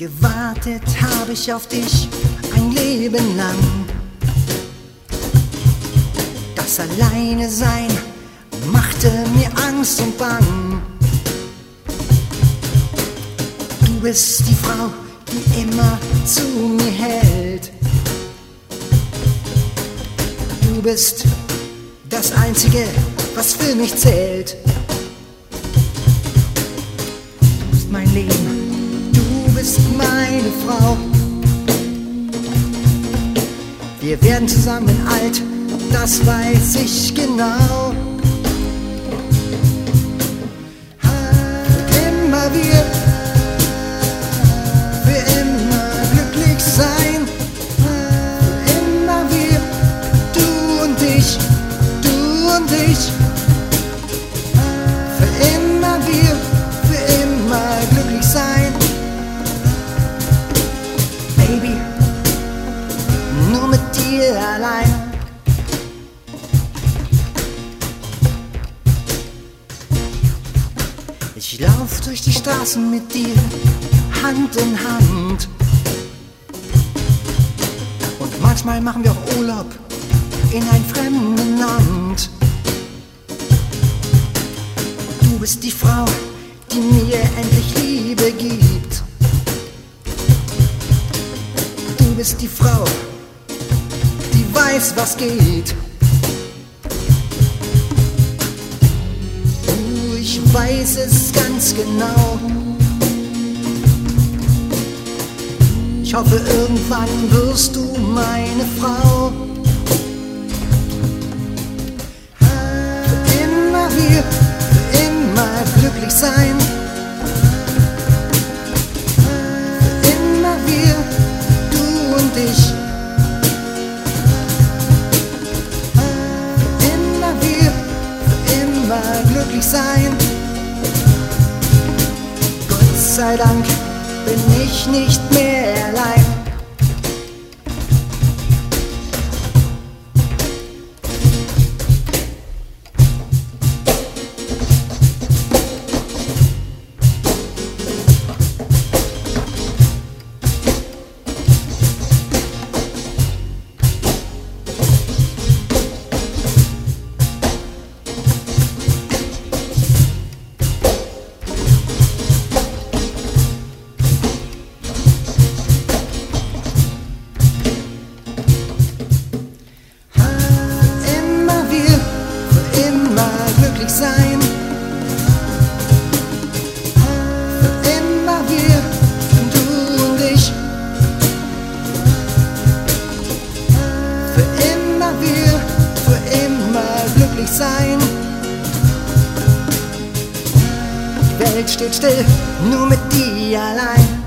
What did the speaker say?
Gewartet habe ich auf dich ein Leben lang. Das Alleine sein machte mir Angst und Bang. Du bist die Frau, die immer zu mir hält. Du bist das Einzige, was für mich zählt. Du bist mein Leben, du bist meine Frau. Wir werden zusammen alt, das weiß ich genau. Baby, nur mit dir allein. Ich lauf durch die Straßen mit dir, Hand in Hand. Und manchmal machen wir auch Urlaub in ein fremden Land. Du bist die Frau, die mir endlich Liebe weiß, was geht. Ich weiß es ganz genau. Ich hoffe, irgendwann wirst du meine glücklich sein. Gott sei Dank bin ich nicht mehr glücklich sein. Die Welt steht still, nur mit dir allein.